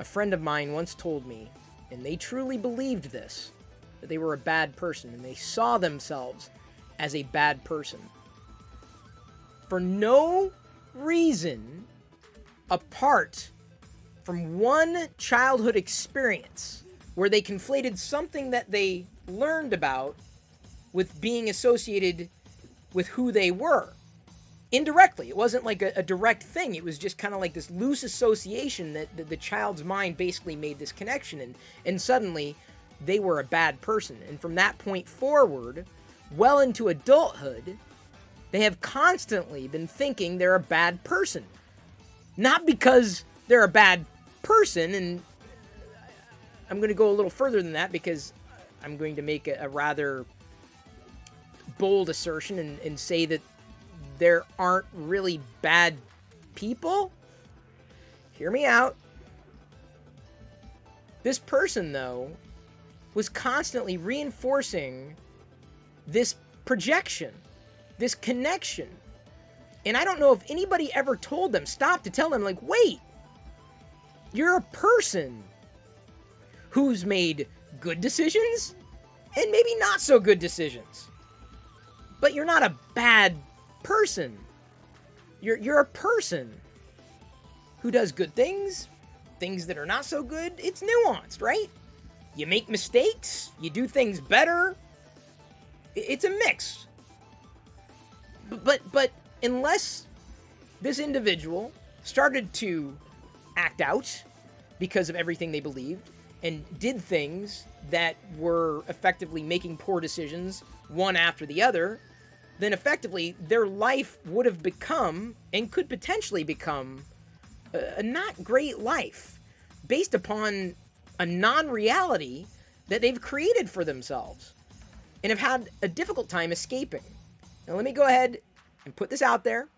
a friend of mine once told me, and they truly believed this, that they were a bad person and they saw themselves as a bad person. For no reason apart from one childhood experience where they conflated something that they learned about with being associated with who they were indirectly. It wasn't like a, a direct thing. It was just kind of like this loose association that, that the child's mind basically made this connection, and and suddenly they were a bad person. And from that point forward, well into adulthood, they have constantly been thinking they're a bad person, not because they're a bad person. And I'm going to go a little further than that because I'm going to make a, a rather bold assertion and, and say that there aren't really bad people. Hear me out. This person, though, was constantly reinforcing this projection, this connection. And I don't know if anybody ever told them, stop to tell them, like, wait, you're a person who's made good decisions and maybe not so good decisions. But you're not a bad person. You're you're a person who does good things, things that are not so good. It's nuanced, right? You make mistakes, you do things better. It's a mix. But but unless this individual started to act out because of everything they believed and did things that were effectively making poor decisions one after the other, then effectively their life would have become and could potentially become a, not great life based upon a non reality that they've created for themselves and have had a difficult time escaping. Now, let me go ahead and put this out there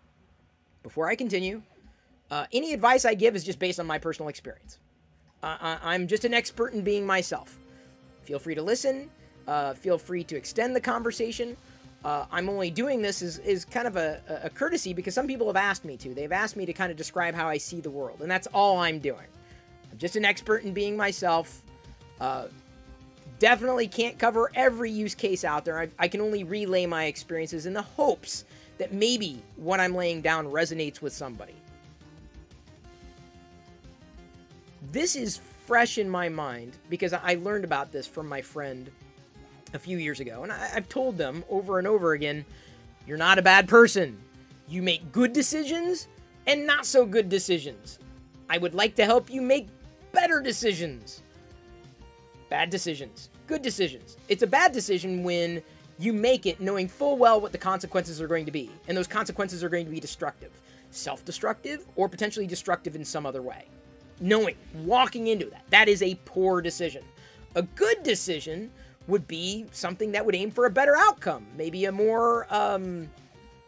before I continue. Uh, any advice I give is just based on my personal experience. Uh, I'm just an expert in being myself. Feel free to listen. Uh, feel free to extend the conversation. Uh, I'm only doing this is, is kind of a, a courtesy because some people have asked me to. They've asked me to kind of describe how I see the world, and that's all I'm doing. I'm just an expert in being myself. Uh, definitely can't cover every use case out there. I, I can only relay my experiences in the hopes that maybe what I'm laying down resonates with somebody. This is fresh in my mind because I learned about this from my friend a few years ago, and I, have told them over and over again you're not a bad person. You make good decisions and not so good decisions. I would like to help you make better decisions. Bad decisions, good decisions. It's a bad decision when you make it knowing full well what the consequences are going to be, and those consequences are going to be destructive, self destructive, or potentially destructive in some other way. Knowing, walking into that, that is a poor decision. A good decision would be something that would aim for a better outcome, maybe a more um,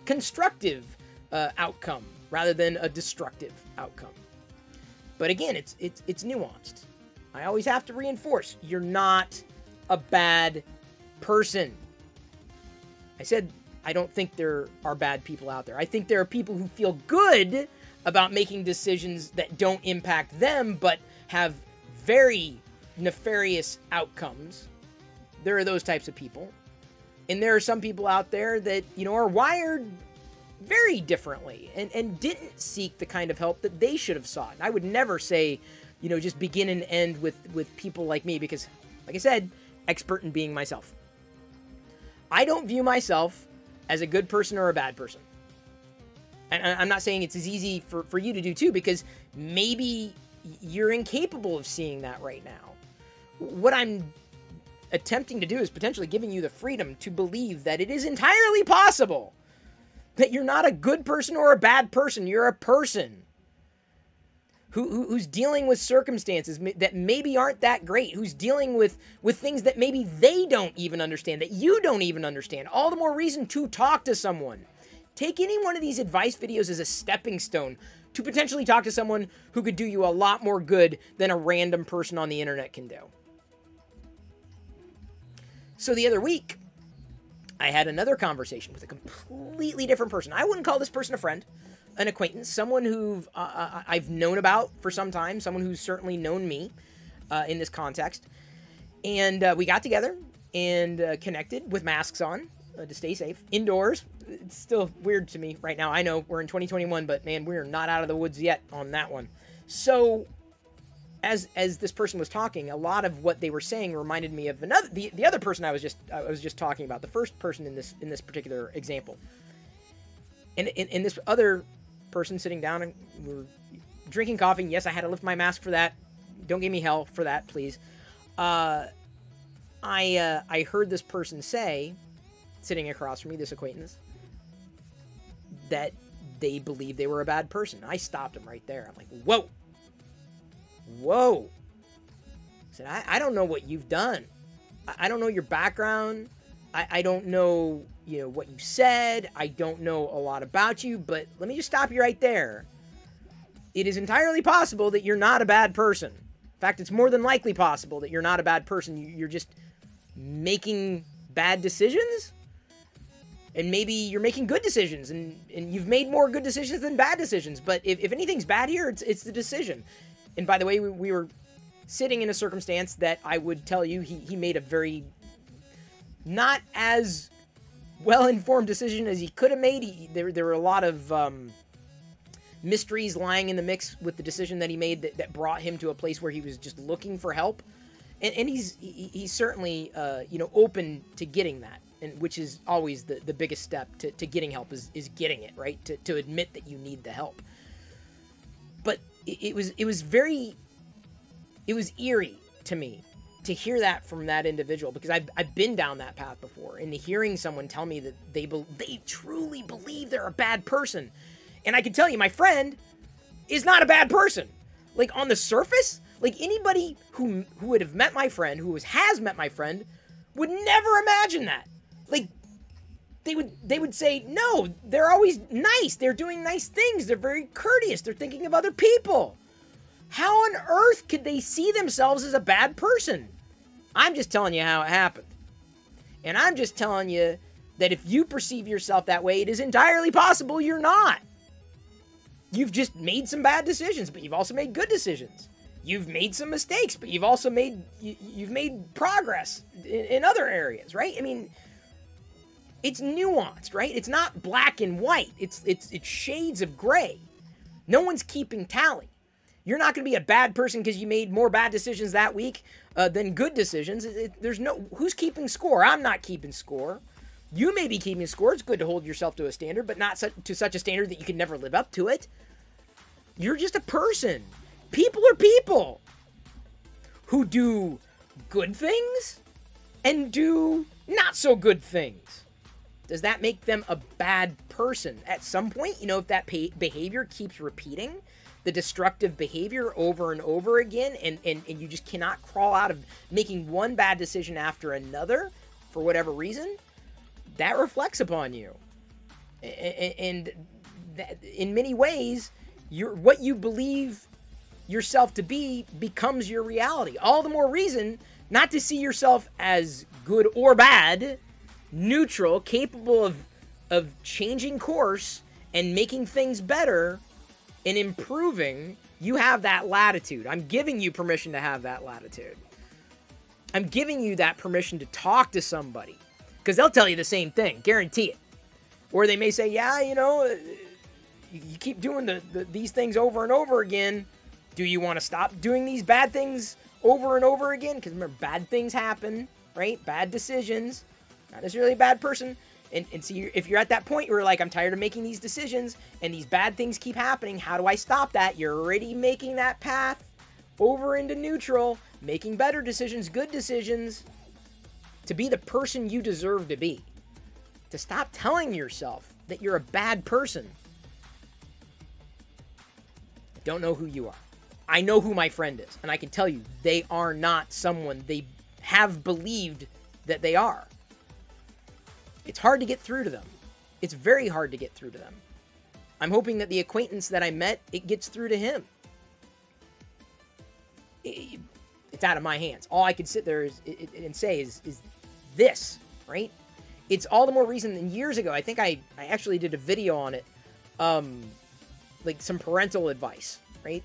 constructive uh, outcome rather than a destructive outcome. But again, it's it's it's nuanced. I always have to reinforce: you're not a bad person. I said I don't think there are bad people out there. I think there are people who feel good about making decisions that don't impact them, but have very nefarious outcomes there are those types of people. And there are some people out there that, you know, are wired very differently and, and didn't seek the kind of help that they should have sought. And I would never say, you know, just begin and end with, with people like me because, like I said, expert in being myself. I don't view myself as a good person or a bad person. And I'm not saying it's as easy for, for you to do too, because maybe you're incapable of seeing that right now. What I'm attempting to do is potentially giving you the freedom to believe that it is entirely possible that you're not a good person or a bad person. You're a person who, who, who's dealing with circumstances that maybe aren't that great, who's dealing with, with things that maybe they don't even understand, that you don't even understand. All the more reason to talk to someone. Take any one of these advice videos as a stepping stone to potentially talk to someone who could do you a lot more good than a random person on the internet can do. So the other week, I had another conversation with a completely different person. I wouldn't call this person a friend. an acquaintance, someone who uh, uh, I've known about for some time, someone who's certainly known me uh, in this context. And uh, we got together and uh, connected with masks on uh, to stay safe indoors. It's still weird to me right now. I know we're in 2021, but man, we're not out of the woods yet on that one. So, as as this person was talking, a lot of what they were saying reminded me of another the, the other person I was just I was just talking about, the first person in this in this particular example. And in, in this other person sitting down and we drinking coffee. Yes, I had to lift my mask for that. Don't give me hell for that, please. Uh, I uh, I heard this person say, sitting across from me, this acquaintance, that they believed they were a bad person. I stopped him right there. I'm like, whoa, whoa. I said, I, I don't know what you've done. I, I don't know your background. I, I don't know, you know, what you said. I don't know a lot about you, but let me just stop you right there. It is entirely possible that you're not a bad person. In fact, it's more than likely possible that you're not a bad person. You're just making bad decisions. And maybe you're making good decisions and, and you've made more good decisions than bad decisions. But if, if anything's bad here, it's, it's the decision. And by the way, we, we were sitting in a circumstance that I would tell you he, he made a very not as well informed decision as he could have made. He, there, there were a lot of um, mysteries lying in the mix with the decision that he made that, that brought him to a place where he was just looking for help. And, and he's he, he's certainly uh, you know open to getting that, and which is always the, the biggest step to, to getting help is, is getting it right to, to admit that you need the help. But it, was it was very it was eerie to me to hear that from that individual because I've, I've been down that path before and hearing someone tell me that they be, they truly believe they're a bad person. And I can tell you my friend is not a bad person. Like on the surface like anybody who who would have met my friend who has met my friend would never imagine that. Like they would they would say no they're always nice they're doing nice things they're very courteous they're thinking of other people how on earth could they see themselves as a bad person I'm just telling you how it happened. And I'm just telling you that if you perceive yourself that way, it is entirely possible you're not. You've just made some bad decisions, but you've also made good decisions. You've made some mistakes, but you've also made you've made progress in, in other areas, right? I mean, it's nuanced, right? It's not black and white. It's it's it's shades of gray. No one's keeping tally. You're not going to be a bad person because you made more bad decisions that week uh, than good decisions. It, it, there's no who's keeping score. I'm not keeping score. You may be keeping score. It's good to hold yourself to a standard, but not to such a standard that you can never live up to it. You're just a person. People are people who do good things and do not so good things. Does that make them a bad person? At some point, you know, if that behavior keeps repeating, the destructive behavior over and over again and, and, and you just cannot crawl out of making one bad decision after another for whatever reason, that reflects upon you. And that, in many ways, you what you believe yourself to be becomes your reality. All the more reason not to see yourself as good or bad, neutral, capable of of changing course and making things better and improving, you have that latitude. I'm giving you permission to have that latitude. I'm giving you that permission to talk to somebody because they'll tell you the same thing, guarantee it. Or they may say, yeah, you know, uh, you keep doing the, the these things over and over again. Do you want to stop doing these bad things over and over again? Because remember, bad things happen, right? Bad decisions. Not necessarily a bad person. And, and see, if you're at that point where like, I'm tired of making these decisions and these bad things keep happening, how do I stop that? You're already making that path over into neutral, making better decisions, good decisions, to be the person you deserve to be. To stop telling yourself that you're a bad person. I don't know who you are. I know who my friend is, and I can tell you they are not someone they have believed that they are. It's hard to get through to them. It's very hard to get through to them. I'm hoping that the acquaintance that I met, it gets through to him. it's out of my hands. All I can sit there is, and say is, is this, right? It's all the more reason than years ago. I think I, I actually did a video on it. Um, like some parental advice, right?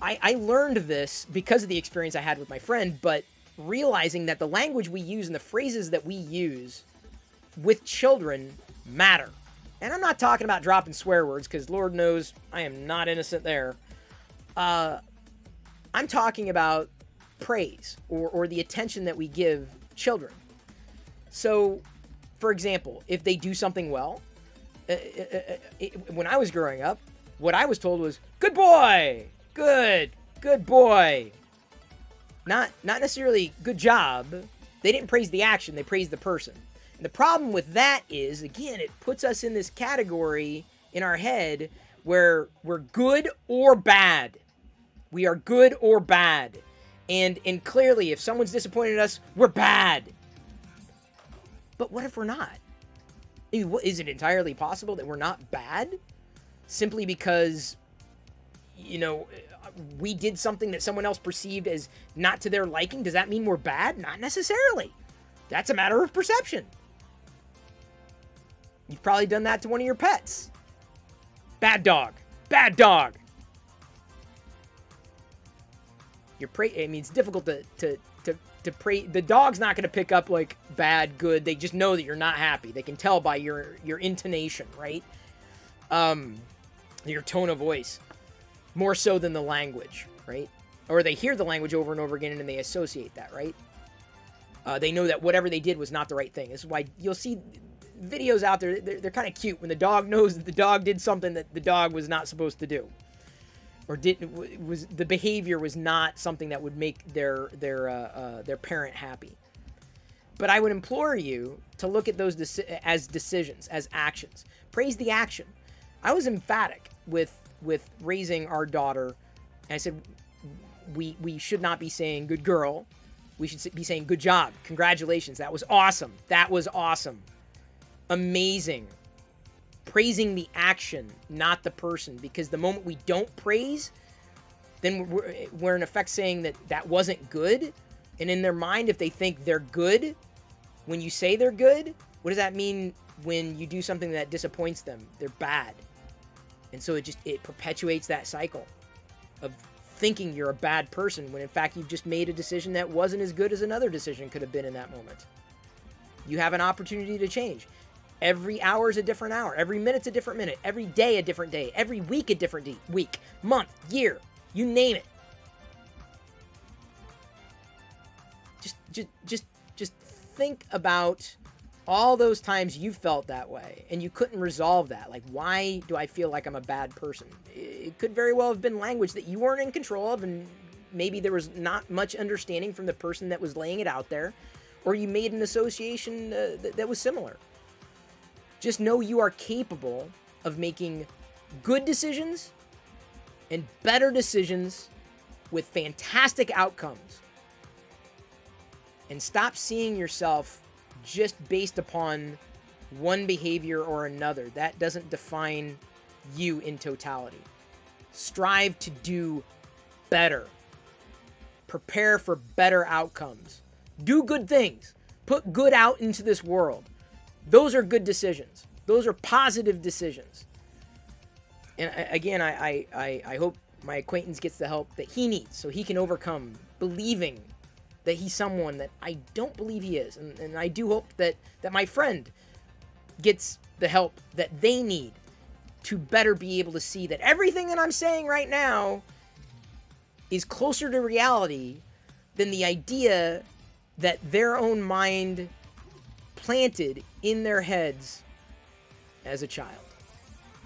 I, I learned this because of the experience I had with my friend, but realizing that the language we use and the phrases that we use with children matter. And I'm not talking about dropping swear words because Lord knows I am not innocent there. Uh, I'm talking about praise or, or the attention that we give children. So, for example, if they do something well, uh, uh, uh, it, when I was growing up, what I was told was, good boy, good, good boy. Not, not necessarily good job. They didn't praise the action, they praised the person. The problem with that is, again, it puts us in this category in our head where we're good or bad. We are good or bad. And and clearly if someone's disappointed us, we're bad. But what if we're not? Is it entirely possible that we're not bad simply because you know we did something that someone else perceived as not to their liking? Does that mean we're bad? Not necessarily. That's a matter of perception. You've probably done that to one of your pets. Bad dog. Bad dog. You're pray. I mean, it's difficult to to to to pray. The dog's not going to pick up like bad, good. They just know that you're not happy. They can tell by your your intonation, right? Um, your tone of voice, more so than the language, right? Or they hear the language over and over again and they associate that, right? Uh, they know that whatever they did was not the right thing. This is why you'll see videos out there. They're, they're kind of cute when the dog knows that the dog did something that the dog was not supposed to do or didn't was the behavior was not something that would make their their uh, uh, their parent happy. But I would implore you to look at those deci- as decisions, as actions. Praise the action. I was emphatic with with raising our daughter, and I said we we should not be saying good girl. We should be saying good job. Congratulations. That was awesome. That was awesome. Amazing praising the action, not the person. Because the moment we don't praise, then we're, we're in effect saying that that wasn't good. And in their mind, if they think they're good, when you say they're good, what does that mean when you do something that disappoints them? They're bad. And so it just it perpetuates that cycle of thinking you're a bad person when in fact you've just made a decision that wasn't as good as another decision could have been in that moment. You have an opportunity to change. Every hour is a different hour. Every minute's a different minute. Every day a different day. Every week a different de- week, month, year. You name it. Just, just, just, just think about all those times you felt that way and you couldn't resolve that. Like, why do I feel like I'm a bad person? It could very well have been language that you weren't in control of, and maybe there was not much understanding from the person that was laying it out there, or you made an association uh, that, that was similar. Just know you are capable of making good decisions and better decisions with fantastic outcomes. And stop seeing yourself just based upon one behavior or another. That doesn't define you in totality. Strive to do better. Prepare for better outcomes. Do good things. Put good out into this world. Those are good decisions. Those are positive decisions. And again, I, I, I hope my acquaintance gets the help that he needs so he can overcome believing that he's someone that I don't believe he is. And, and I do hope that, that my friend gets the help that they need to better be able to see that everything that I'm saying right now is closer to reality than the idea that their own mind planted in their heads as a child.